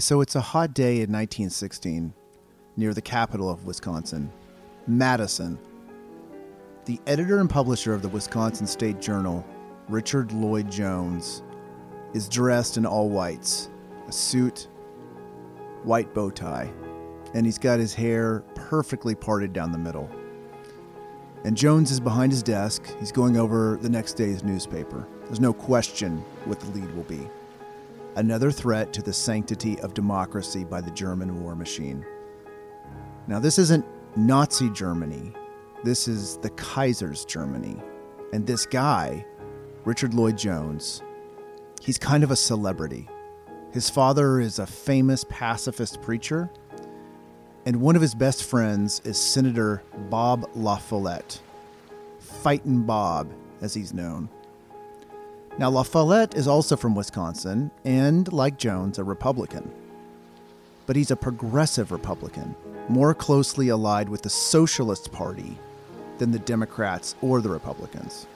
So it's a hot day in 1916 near the capital of Wisconsin, Madison. The editor and publisher of the Wisconsin State Journal, Richard Lloyd Jones, is dressed in all whites a suit, white bow tie, and he's got his hair perfectly parted down the middle. And Jones is behind his desk. He's going over the next day's newspaper. There's no question what the lead will be another threat to the sanctity of democracy by the German war machine. Now, this isn't Nazi Germany, this is the Kaiser's Germany. And this guy, Richard Lloyd Jones, he's kind of a celebrity. His father is a famous pacifist preacher, and one of his best friends is Senator Bob La Follette, Fightin' Bob, as he's known. Now, La Follette is also from Wisconsin and, like Jones, a Republican. But he's a progressive Republican, more closely allied with the Socialist Party than the Democrats or the Republicans.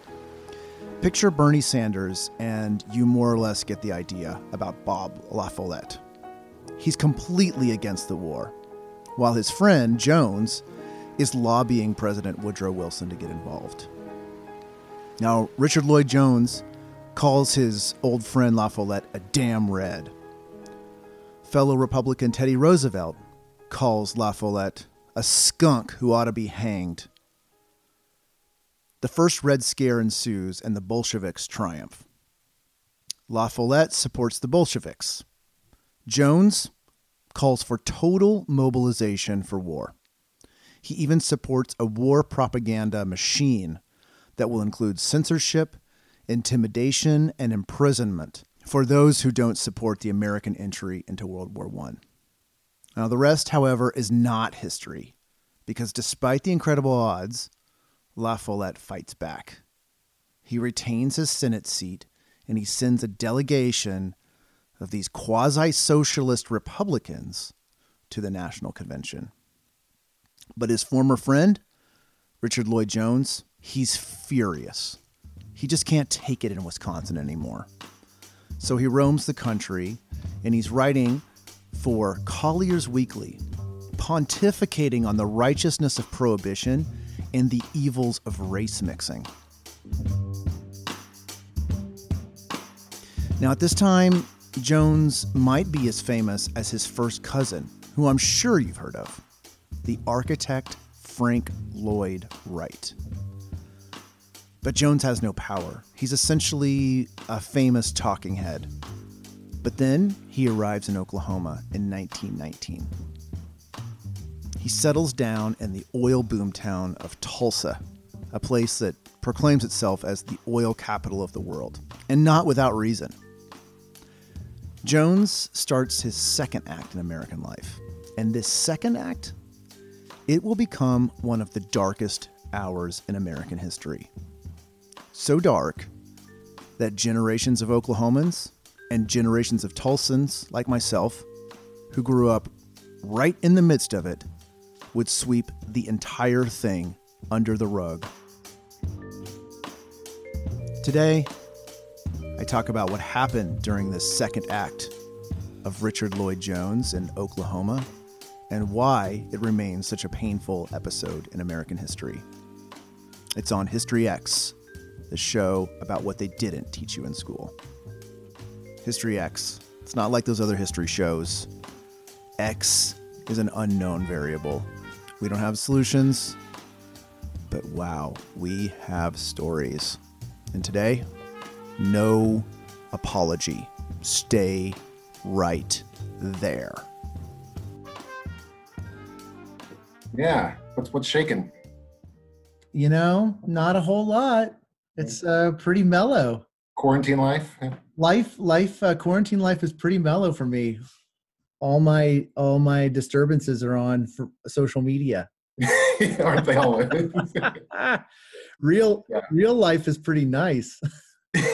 Picture Bernie Sanders, and you more or less get the idea about Bob La Follette. He's completely against the war, while his friend, Jones, is lobbying President Woodrow Wilson to get involved. Now, Richard Lloyd Jones calls his old friend La Follette a damn red. Fellow Republican Teddy Roosevelt calls La Follette a skunk who ought to be hanged. The first Red Scare ensues and the Bolsheviks triumph. La Follette supports the Bolsheviks. Jones calls for total mobilization for war. He even supports a war propaganda machine that will include censorship intimidation, and imprisonment for those who don't support the American entry into World War I. Now, the rest, however, is not history, because despite the incredible odds, La Follette fights back. He retains his Senate seat and he sends a delegation of these quasi socialist Republicans to the National Convention. But his former friend, Richard Lloyd Jones, he's furious. He just can't take it in Wisconsin anymore. So he roams the country and he's writing for Collier's Weekly, pontificating on the righteousness of prohibition and the evils of race mixing. Now, at this time, Jones might be as famous as his first cousin, who I'm sure you've heard of the architect Frank Lloyd Wright. But Jones has no power. He's essentially a famous talking head. But then he arrives in Oklahoma in 1919. He settles down in the oil boom town of Tulsa, a place that proclaims itself as the oil capital of the world, and not without reason. Jones starts his second act in American life, and this second act, it will become one of the darkest hours in American history so dark that generations of Oklahomans and generations of Tulsans like myself, who grew up right in the midst of it, would sweep the entire thing under the rug. Today, I talk about what happened during the second act of Richard Lloyd Jones in Oklahoma and why it remains such a painful episode in American history. It's on History X the show about what they didn't teach you in school. History X. It's not like those other history shows. X is an unknown variable. We don't have solutions, but wow, we have stories. And today, no apology. Stay right there. Yeah, what's what's shaking? You know, not a whole lot. It's uh, pretty mellow. Quarantine life. Life, life, uh, quarantine life is pretty mellow for me. All my all my disturbances are on social media. Aren't they all? real yeah. real life is pretty nice. Dude,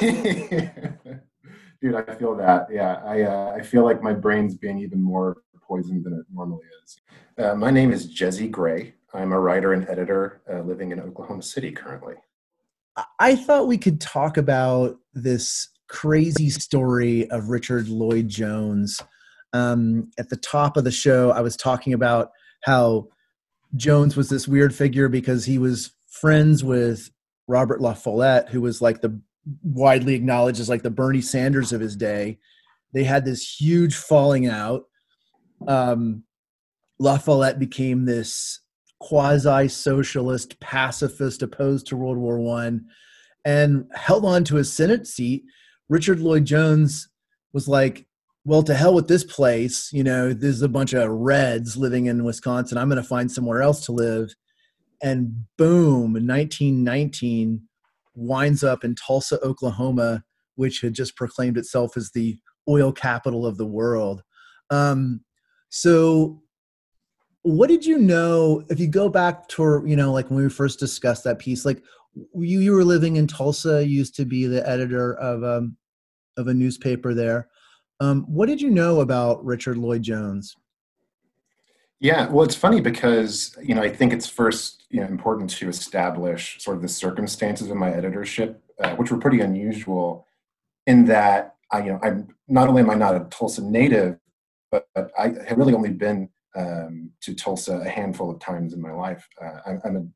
I feel that. Yeah, I uh, I feel like my brain's being even more poisoned than it normally is. Uh, my name is Jesse Gray. I'm a writer and editor uh, living in Oklahoma City currently. I thought we could talk about this crazy story of Richard Lloyd Jones Um, at the top of the show, I was talking about how Jones was this weird figure because he was friends with Robert La Follette, who was like the widely acknowledged as like the Bernie Sanders of his day. They had this huge falling out. Um, La Follette became this quasi-socialist pacifist opposed to World War One, and held on to his Senate seat. Richard Lloyd Jones was like, "Well, to hell with this place. You know, there's a bunch of Reds living in Wisconsin. I'm going to find somewhere else to live." And boom, in 1919, winds up in Tulsa, Oklahoma, which had just proclaimed itself as the oil capital of the world. Um, so what did you know if you go back to you know like when we first discussed that piece like you you were living in tulsa used to be the editor of um of a newspaper there. Um what did you know about richard lloyd jones? Yeah well it's funny because you know i think it's first you know important to establish sort of the circumstances of my editorship uh, which were pretty unusual in that i you know i'm not only am i not a tulsa native but, but i had really only been um, to Tulsa a handful of times in my life. Uh, I'm, I'm,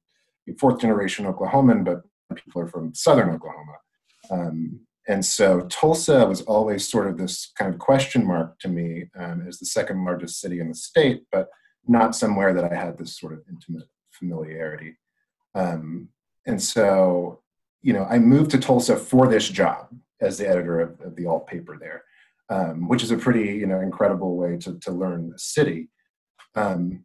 a fourth generation Oklahoman, but people are from southern Oklahoma. Um, and so Tulsa was always sort of this kind of question mark to me um, as the second largest city in the state, but not somewhere that I had this sort of intimate familiarity. Um, and so, you know, I moved to Tulsa for this job as the editor of, of the alt paper there, um, which is a pretty, you know, incredible way to, to learn a city. Um,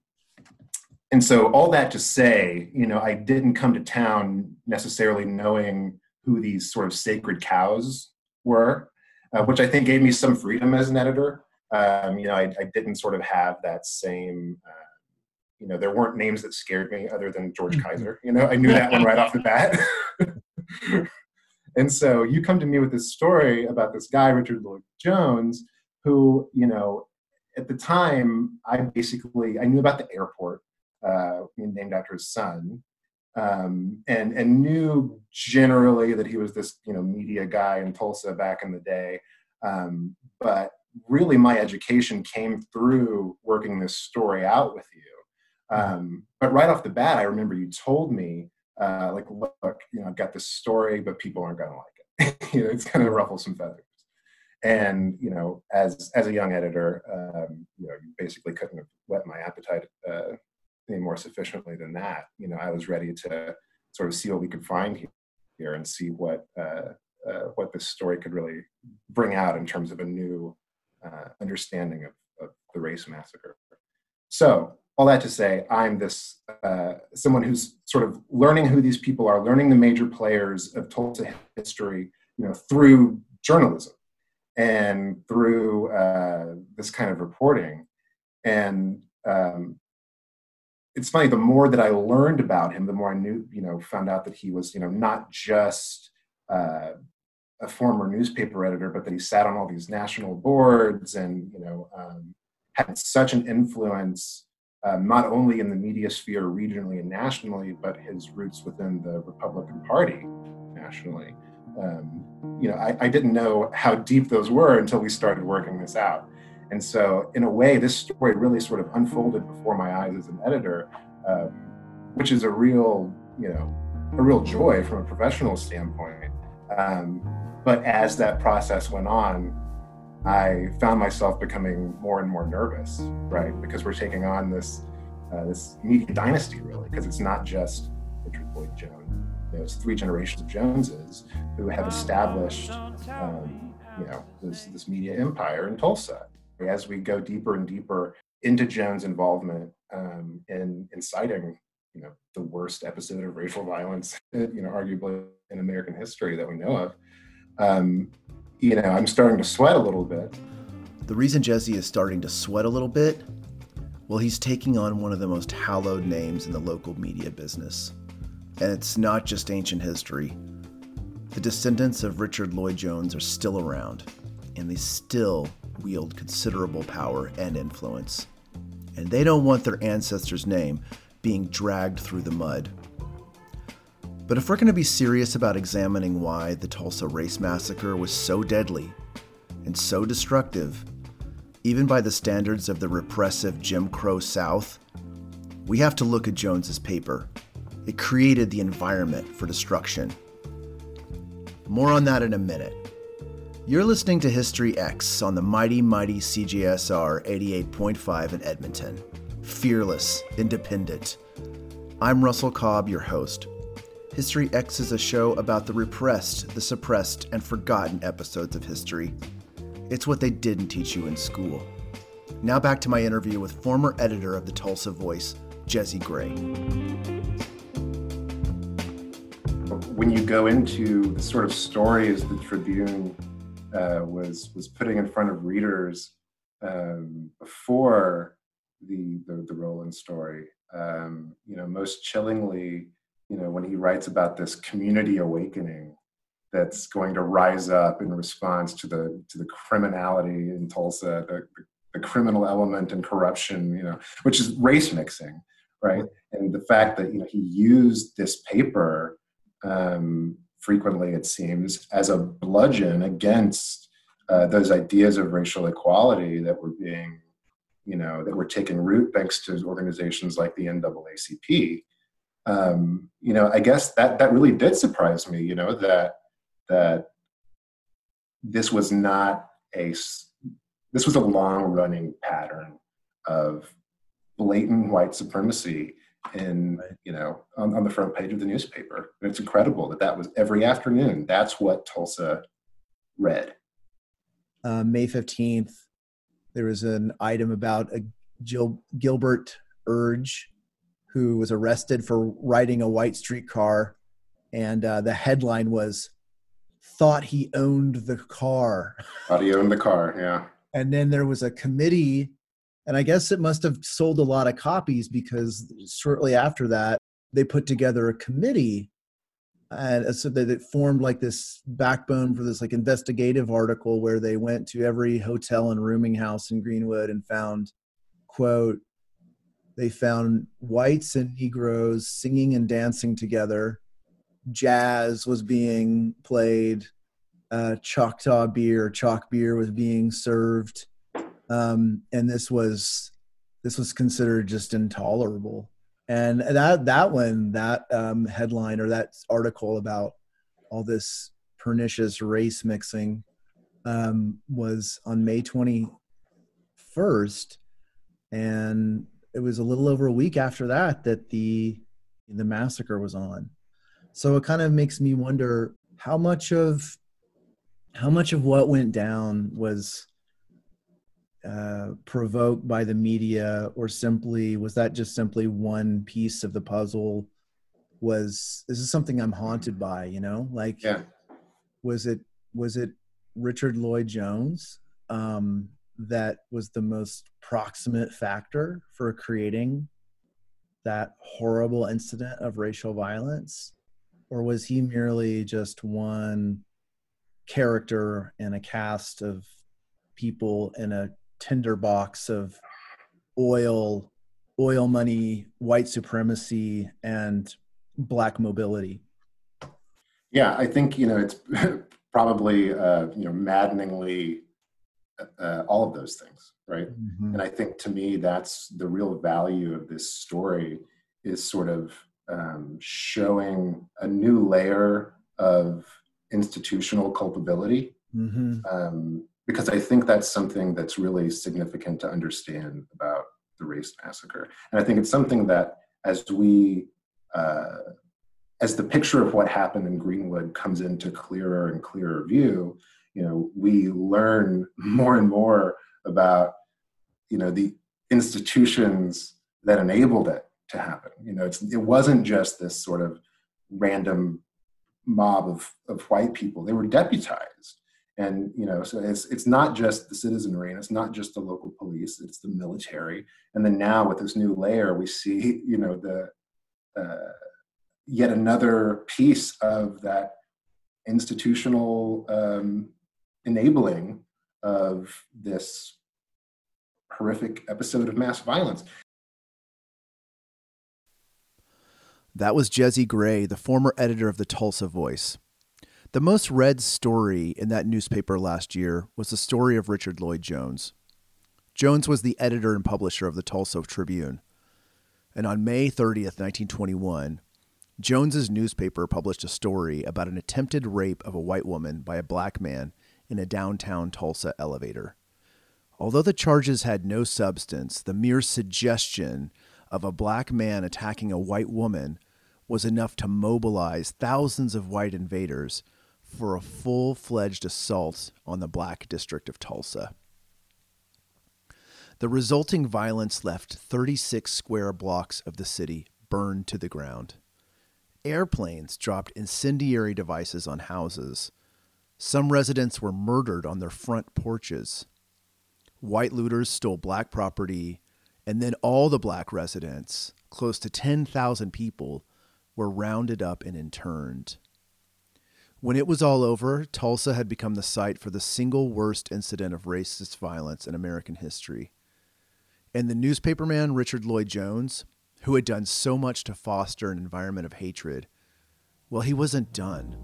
and so all that to say, you know, I didn't come to town necessarily knowing who these sort of sacred cows were, uh, which I think gave me some freedom as an editor. Um, you know, I, I, didn't sort of have that same, uh, you know, there weren't names that scared me other than George mm-hmm. Kaiser. You know, I knew that one right off the bat. and so you come to me with this story about this guy, Richard Lloyd Jones, who, you know, at the time, I basically I knew about the airport, uh, named after his son, um, and and knew generally that he was this you know media guy in Tulsa back in the day. Um, but really, my education came through working this story out with you. Um, but right off the bat, I remember you told me uh, like, look, you know, I've got this story, but people aren't going to like it. you know, it's going to ruffle some feathers and you know as as a young editor um, you know you basically couldn't have whet my appetite uh, any more sufficiently than that. You know i was ready to sort of see what we could find here and see what uh, uh, what this story could really bring out in terms of a new uh, understanding of, of, the race massacre. So all that to say i'm this uh, someone who's sort of learning who these people are learning the major players of tulsa history you know through journalism and through uh, this kind of reporting. And um, it's funny, the more that I learned about him, the more I knew, you know, found out that he was, you know, not just uh, a former newspaper editor, but that he sat on all these national boards and, you know, um, had such an influence, uh, not only in the media sphere regionally and nationally, but his roots within the Republican Party nationally um, you know, I, I, didn't know how deep those were until we started working this out. And so, in a way, this story really sort of unfolded before my eyes as an editor, um, which is a real, you know, a real joy from a professional standpoint. Um, but as that process went on, I found myself becoming more and more nervous, right? Because we're taking on this uh, this media dynasty, really, because it's not just Richard Lloyd Jones you know, it's three generations of Joneses who have established, um, you know, this, this media empire in Tulsa. As we go deeper and deeper into Jones' involvement um, in inciting, you know, the worst episode of racial violence, you know, arguably in American history that we know of, um, you know, I'm starting to sweat a little bit. The reason Jesse is starting to sweat a little bit, well, he's taking on one of the most hallowed names in the local media business. And it's not just ancient history. The descendants of Richard Lloyd Jones are still around, and they still wield considerable power and influence. And they don't want their ancestors' name being dragged through the mud. But if we're going to be serious about examining why the Tulsa Race Massacre was so deadly and so destructive, even by the standards of the repressive Jim Crow South, we have to look at Jones's paper. It created the environment for destruction. More on that in a minute. You're listening to History X on the mighty, mighty CJSR 88.5 in Edmonton. Fearless, independent. I'm Russell Cobb, your host. History X is a show about the repressed, the suppressed, and forgotten episodes of history. It's what they didn't teach you in school. Now back to my interview with former editor of the Tulsa Voice, Jesse Gray. When you go into the sort of stories the Tribune uh, was was putting in front of readers um, before the, the, the Rowland story. Um, you know, most chillingly, you know, when he writes about this community awakening that's going to rise up in response to the to the criminality in Tulsa, the, the criminal element and corruption, you know, which is race mixing, right? And the fact that you know he used this paper um, frequently, it seems, as a bludgeon against uh, those ideas of racial equality that were being, you know, that were taking root thanks to organizations like the NAACP. Um, you know, I guess that that really did surprise me. You know that that this was not a this was a long running pattern of blatant white supremacy in right. you know on, on, the front page of the newspaper. And it's incredible that that was every afternoon that's what tulsa read. Uh, may 15th there was an item about a Gil- gilbert urge who was arrested for riding a white streetcar. And uh, the headline was thought he owned the car. Thought he owned the car yeah. And then there was a committee and I guess it must have sold a lot of copies because shortly after that, they put together a committee and so that it formed like this backbone for this like investigative article where they went to every hotel and rooming house in Greenwood and found quote they found whites and negroes singing and dancing together. Jazz was being played uh, choctaw beer Choc beer was being served um, and this was this was considered just intolerable. And that that one, that um, headline or that article about all this pernicious race mixing um, was on May twenty first, and it was a little over a week after that that the the massacre was on. So it kind of makes me wonder how much of how much of what went down was uh, provoked by the media or simply was that just simply one piece of the puzzle was this is something i'm haunted by you know like yeah. was it was it richard lloyd jones um, that was the most proximate factor for creating that horrible incident of racial violence or was he merely just one character in a cast of people in a tinderbox of oil, oil money, white supremacy, and black mobility? Yeah, I think you know it's probably uh, you know maddeningly uh, all of those things, right? Mm-hmm. And I think to me that's the real value of this story is sort of um, showing a new layer of institutional culpability. Mm-hmm. Um, because I think that's something that's really significant to understand about the race massacre. And I think it's something that as we, uh, as the picture of what happened in Greenwood comes into clearer and clearer view, you know, we learn more and more about, you know, the institutions that enabled it to happen. You know, it wasn't just this sort of random mob of, of white people. They were deputized and you know so it's it's not just the citizenry and it's not just the local police it's the military and then now with this new layer we see you know the uh, yet another piece of that institutional um, enabling of this horrific episode of mass violence that was Jesse Gray, the former editor of the Tulsa Voice. The most read story in that newspaper last year was the story of Richard Lloyd Jones. Jones was the editor and publisher of the Tulsa Tribune. And on May 30th, 1921, Jones's newspaper published a story about an attempted rape of a white woman by a black man in a downtown Tulsa elevator. Although the charges had no substance, the mere suggestion of a black man attacking a white woman was enough to mobilize thousands of white invaders for a full fledged assault on the black district of Tulsa. The resulting violence left 36 square blocks of the city burned to the ground. Airplanes dropped incendiary devices on houses. Some residents were murdered on their front porches. White looters stole black property, and then all the black residents, close to 10,000 people, were rounded up and interned. When it was all over, Tulsa had become the site for the single worst incident of racist violence in American history. And the newspaperman Richard Lloyd Jones, who had done so much to foster an environment of hatred, well, he wasn't done.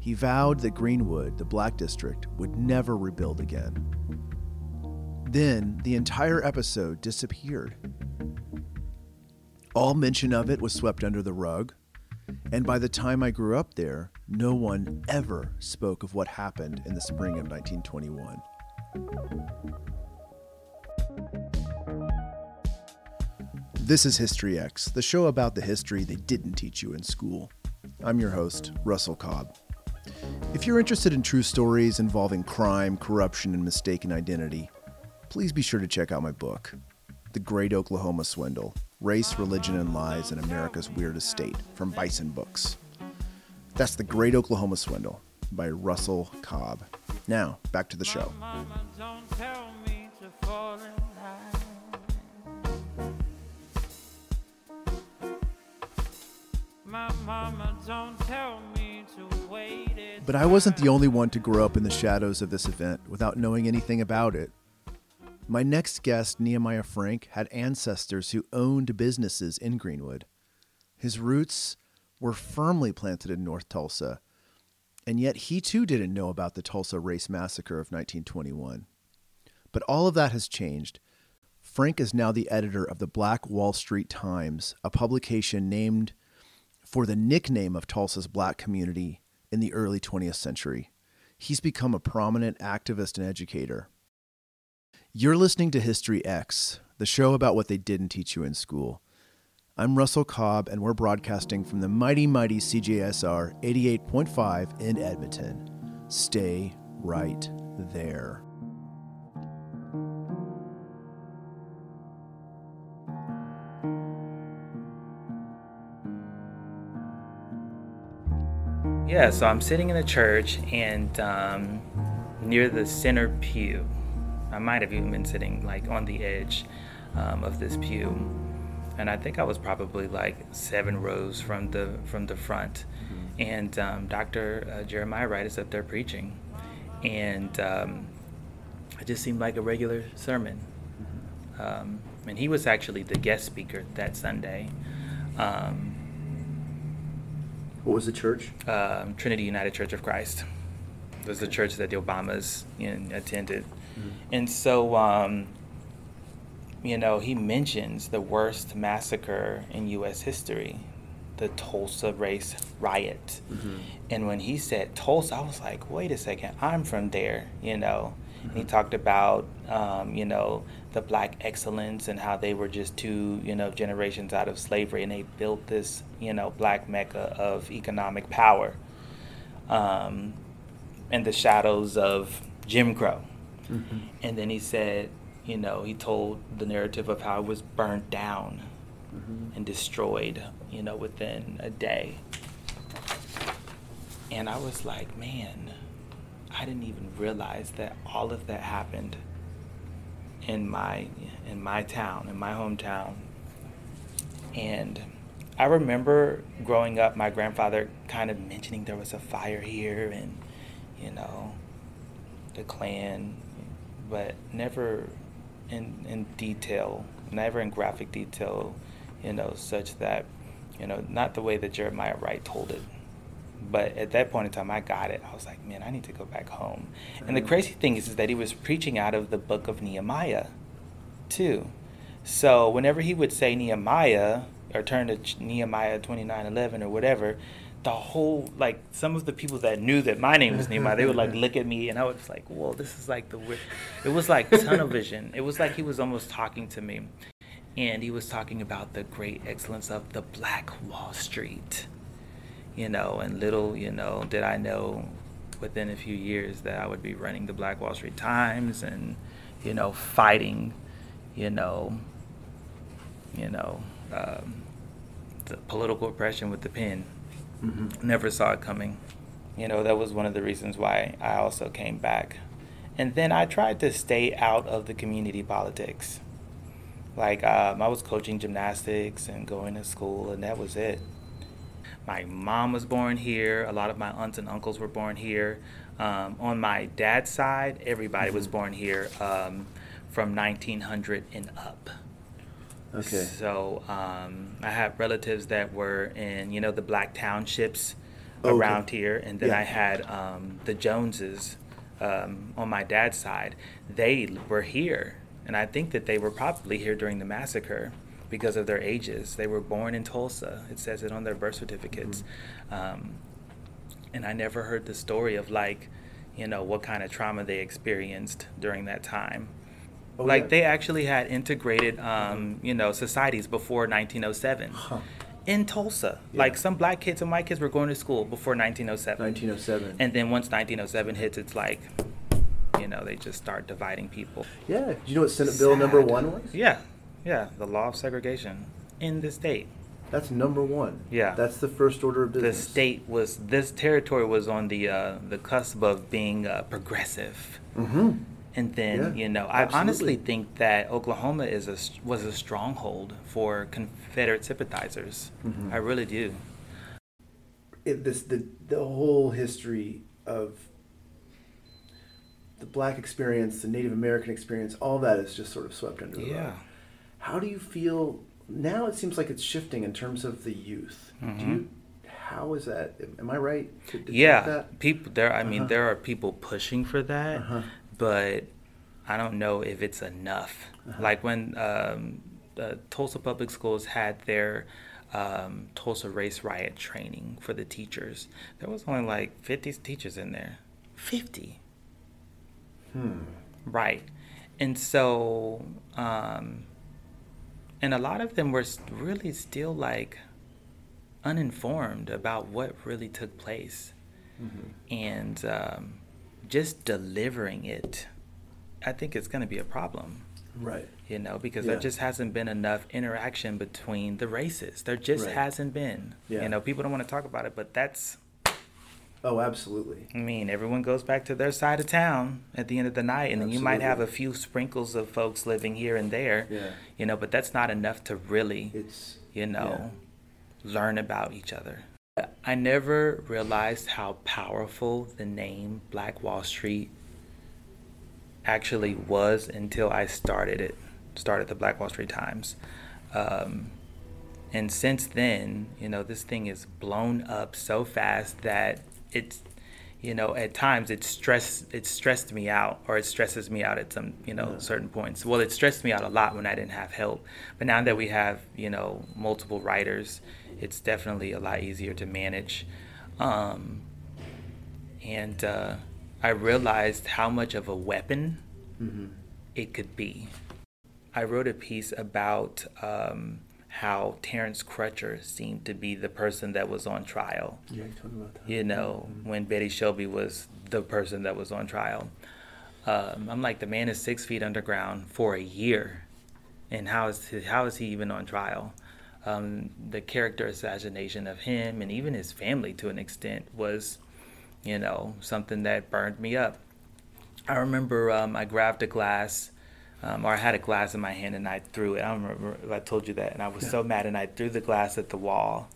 He vowed that Greenwood, the Black District, would never rebuild again. Then the entire episode disappeared. All mention of it was swept under the rug, and by the time I grew up there, no one ever spoke of what happened in the spring of 1921. This is History X, the show about the history they didn't teach you in school. I'm your host, Russell Cobb. If you're interested in true stories involving crime, corruption, and mistaken identity, please be sure to check out my book, The Great Oklahoma Swindle Race, Religion, and Lies in America's Weirdest State from Bison Books. That's The Great Oklahoma Swindle by Russell Cobb. Now, back to the show. But I wasn't the only one to grow up in the shadows of this event without knowing anything about it. My next guest, Nehemiah Frank, had ancestors who owned businesses in Greenwood. His roots were firmly planted in North Tulsa, and yet he too didn't know about the Tulsa Race Massacre of 1921. But all of that has changed. Frank is now the editor of the Black Wall Street Times, a publication named for the nickname of Tulsa's black community in the early 20th century. He's become a prominent activist and educator. You're listening to History X, the show about what they didn't teach you in school. I'm Russell Cobb, and we're broadcasting from the mighty, mighty CJSR 88.5 in Edmonton. Stay right there. Yeah, so I'm sitting in a church and um, near the center pew. I might have even been sitting like on the edge um, of this pew, and I think I was probably like seven rows from the from the front. Mm-hmm. And um, Dr. Uh, Jeremiah Wright is up there preaching, and um, it just seemed like a regular sermon. Mm-hmm. Um, and he was actually the guest speaker that Sunday. Um, what was the church? Um, Trinity United Church of Christ. It was the church that the Obamas you know, attended. Mm-hmm. And so, um, you know, he mentions the worst massacre in U.S. history, the Tulsa race riot. Mm-hmm. And when he said Tulsa, I was like, wait a second, I'm from there, you know. Mm-hmm. And he talked about, um, you know, the black excellence and how they were just two, you know, generations out of slavery and they built this, you know, black mecca of economic power um, in the shadows of Jim Crow. Mm-hmm. And then he said, you know, he told the narrative of how it was burnt down mm-hmm. and destroyed, you know, within a day. And I was like, man, I didn't even realize that all of that happened in my in my town, in my hometown. And I remember growing up, my grandfather kind of mentioning there was a fire here, and you know, the Klan, but never in in detail, never in graphic detail, you know, such that you know, not the way that Jeremiah Wright told it. But at that point in time, I got it. I was like, man, I need to go back home. And the crazy thing is, is that he was preaching out of the book of Nehemiah, too. So whenever he would say Nehemiah or turn to Nehemiah twenty nine eleven or whatever, the whole like some of the people that knew that my name was Nehemiah, they would like look at me and I was like, whoa, this is like the weird. It was like tunnel vision. It was like he was almost talking to me, and he was talking about the great excellence of the Black Wall Street, you know, and little you know did I know within a few years that I would be running the Black Wall Street Times and you know fighting, you know, you know. Um, the political oppression with the pen. Mm-hmm. Never saw it coming. You know, that was one of the reasons why I also came back. And then I tried to stay out of the community politics. Like, um, I was coaching gymnastics and going to school, and that was it. My mom was born here. A lot of my aunts and uncles were born here. Um, on my dad's side, everybody mm-hmm. was born here um, from 1900 and up. Okay. So um, I have relatives that were in, you know, the black townships okay. around here, and then yeah. I had um, the Joneses um, on my dad's side. They were here, and I think that they were probably here during the massacre because of their ages. They were born in Tulsa. It says it on their birth certificates. Mm-hmm. Um, and I never heard the story of like, you know, what kind of trauma they experienced during that time. Oh, like yeah. they actually had integrated, um, you know, societies before 1907. Huh. In Tulsa, yeah. like some black kids and white kids were going to school before 1907. 1907. And then once 1907 hits, it's like, you know, they just start dividing people. Yeah. Do you know what Senate Sad. Bill number one was? Yeah. Yeah. The law of segregation in the state. That's number one. Yeah, that's the first order of business. The state was this territory was on the uh, the cusp of being uh, progressive. Mm-hmm. And then, yeah, you know, I absolutely. honestly think that Oklahoma is a, was a stronghold for Confederate sympathizers. Mm-hmm. I really do. It, this the the whole history of the black experience, the Native American experience, all that is just sort of swept under the yeah. rug. How do you feel now? It seems like it's shifting in terms of the youth. Mm-hmm. Do you? How is that? Am I right? To, to yeah, people there. I uh-huh. mean, there are people pushing for that. Uh-huh but I don't know if it's enough. Uh-huh. Like when um, the Tulsa Public Schools had their um, Tulsa Race Riot training for the teachers, there was only like 50 teachers in there. 50. Hmm. Right. And so, um, and a lot of them were really still like uninformed about what really took place. Mm-hmm. And um, just delivering it, I think it's going to be a problem. Right. You know, because yeah. there just hasn't been enough interaction between the races. There just right. hasn't been. Yeah. You know, people don't want to talk about it, but that's. Oh, absolutely. I mean, everyone goes back to their side of town at the end of the night, and then you might have a few sprinkles of folks living here and there. Yeah. You know, but that's not enough to really, it's, you know, yeah. learn about each other. I never realized how powerful the name Black Wall Street actually was until I started it, started the Black Wall Street Times. Um, and since then, you know, this thing is blown up so fast that it's, you know, at times it stress it stressed me out, or it stresses me out at some, you know, yeah. certain points. Well, it stressed me out a lot when I didn't have help, but now that we have, you know, multiple writers it's definitely a lot easier to manage. Um, and uh, I realized how much of a weapon mm-hmm. it could be. I wrote a piece about um, how Terrence Crutcher seemed to be the person that was on trial. Yeah, you talking about that. You know, mm-hmm. when Betty Shelby was the person that was on trial. Um, I'm like, the man is six feet underground for a year, and how is how is he even on trial? um, the character assassination of him and even his family to an extent was, you know, something that burned me up. I remember um, I grabbed a glass, um, or I had a glass in my hand and I threw it. I don't remember if I told you that, and I was yeah. so mad, and I threw the glass at the wall,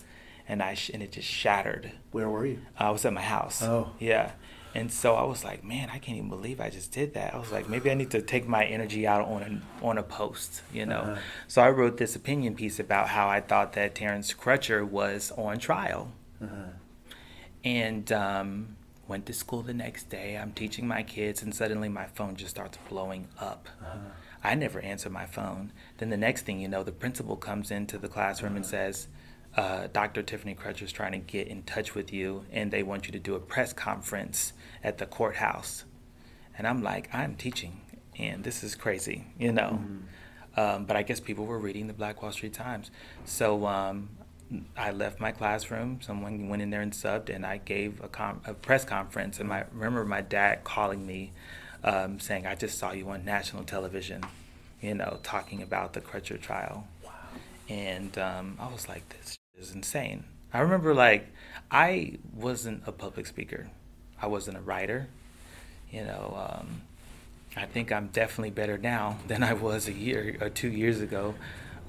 and I sh- and it just shattered. Where were you? I was at my house. Oh, yeah. And so I was like, man, I can't even believe I just did that. I was like, maybe I need to take my energy out on a, on a post, you know. Uh-huh. So I wrote this opinion piece about how I thought that Terrence Crutcher was on trial. Uh-huh. And um, went to school the next day. I'm teaching my kids, and suddenly my phone just starts blowing up. Uh-huh. I never answer my phone. Then the next thing you know, the principal comes into the classroom uh-huh. and says, uh, Dr. Tiffany Crutcher is trying to get in touch with you, and they want you to do a press conference at the courthouse. And I'm like, I'm teaching, and this is crazy, you know. Mm-hmm. Um, but I guess people were reading the Black Wall Street Times. So um, I left my classroom. Someone went in there and subbed, and I gave a, com- a press conference. And I remember my dad calling me, um, saying, "I just saw you on national television, you know, talking about the Crutcher trial." Wow. And um, I was like, "This is insane." I remember like I wasn't a public speaker. I wasn't a writer. You know, um, I think I'm definitely better now than I was a year or two years ago.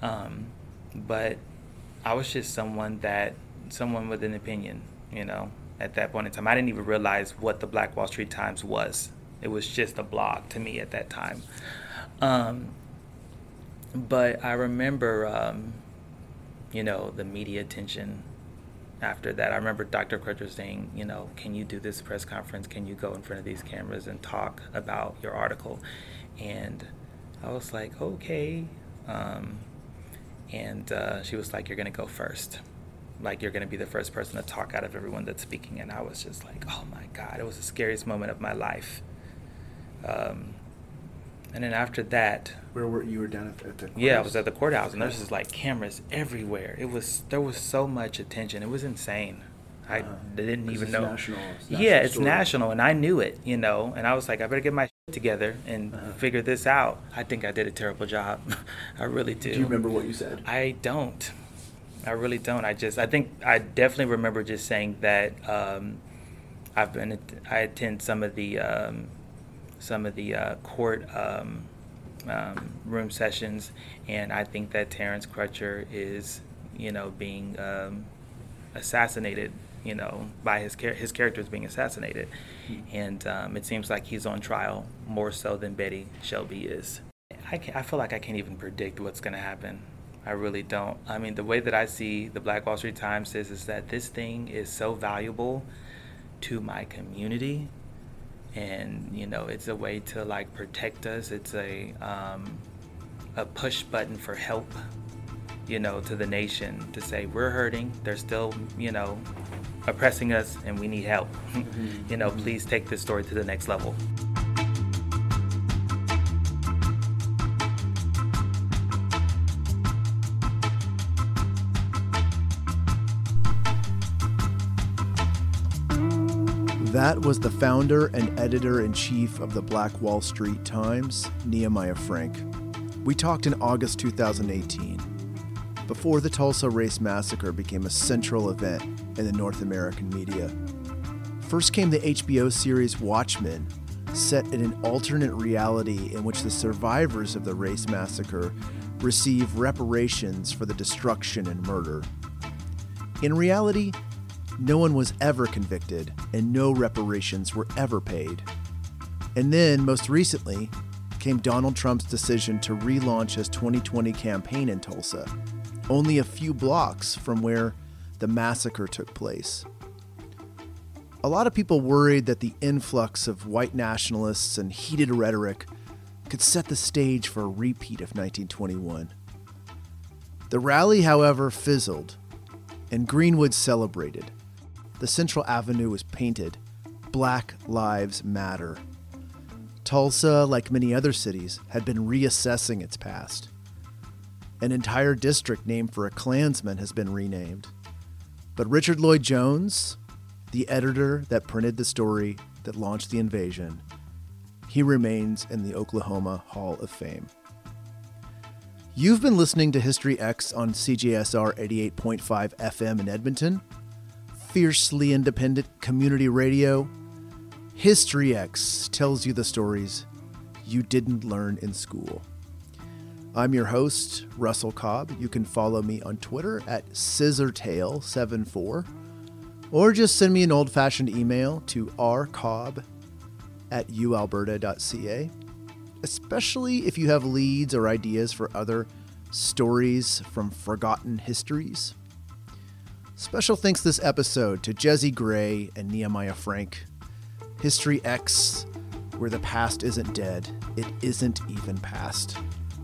Um, but I was just someone that someone with an opinion, you know, at that point in time. I didn't even realize what the Black Wall Street Times was. It was just a blog to me at that time. Um, but I remember, um, you know, the media attention after that. I remember Dr. Crutcher saying, you know, can you do this press conference? Can you go in front of these cameras and talk about your article? And I was like, okay. Um, and uh, she was like, "You're gonna go first. Like you're gonna be the first person to talk out of everyone that's speaking." And I was just like, "Oh my God!" It was the scariest moment of my life. Um, and then after that, where were you? Were down at, at the courthouse? yeah, I was at the courthouse, and there's just like cameras everywhere. It was there was so much attention. It was insane. I uh, didn't even know. National, national yeah, it's story. national, and I knew it, you know. And I was like, I better get my together and uh-huh. figure this out. I think I did a terrible job. I really do. Do you remember what you said? I don't. I really don't. I just, I think I definitely remember just saying that um, I've been, I attend some of the, um, some of the uh, court um, um room sessions, and I think that Terrence Crutcher is, you know, being um, assassinated you know, by his char- his character is being assassinated, mm-hmm. and um, it seems like he's on trial more so than Betty Shelby is. I can, I feel like I can't even predict what's going to happen. I really don't. I mean, the way that I see the Black Wall Street Times is is that this thing is so valuable to my community, and you know, it's a way to like protect us. It's a um, a push button for help you know, to the nation to say we're hurting. They're still, you know, oppressing us and we need help. Mm-hmm. you know, mm-hmm. please take this story to the next level. That was the founder and editor in chief of the Black Wall Street Times, Nehemiah Frank. We talked in August 2018 before the Tulsa Race Massacre became a central event in the North American media. First came the HBO series Watchmen, set in an alternate reality in which the survivors of the Race Massacre receive reparations for the destruction and murder. In reality, no one was ever convicted and no reparations were ever paid. And then, most recently, came Donald Trump's decision to relaunch his 2020 campaign in Tulsa only a few blocks from where the massacre took place. A lot of people worried that the influx of white nationalists and heated rhetoric could set the stage for a repeat of 1921. The rally, however, fizzled, and Greenwood celebrated. The Central Avenue was painted Black Lives Matter. Tulsa, like many other cities, had been reassessing its past. An entire district named for a Klansman has been renamed. But Richard Lloyd Jones, the editor that printed the story that launched the invasion, he remains in the Oklahoma Hall of Fame. You've been listening to History X on CJSR 88.5 FM in Edmonton, fiercely independent community radio. History X tells you the stories you didn't learn in school. I'm your host, Russell Cobb. You can follow me on Twitter at scissortail74 or just send me an old fashioned email to rcobb at ualberta.ca, especially if you have leads or ideas for other stories from forgotten histories. Special thanks this episode to Jesse Gray and Nehemiah Frank. History X, where the past isn't dead, it isn't even past.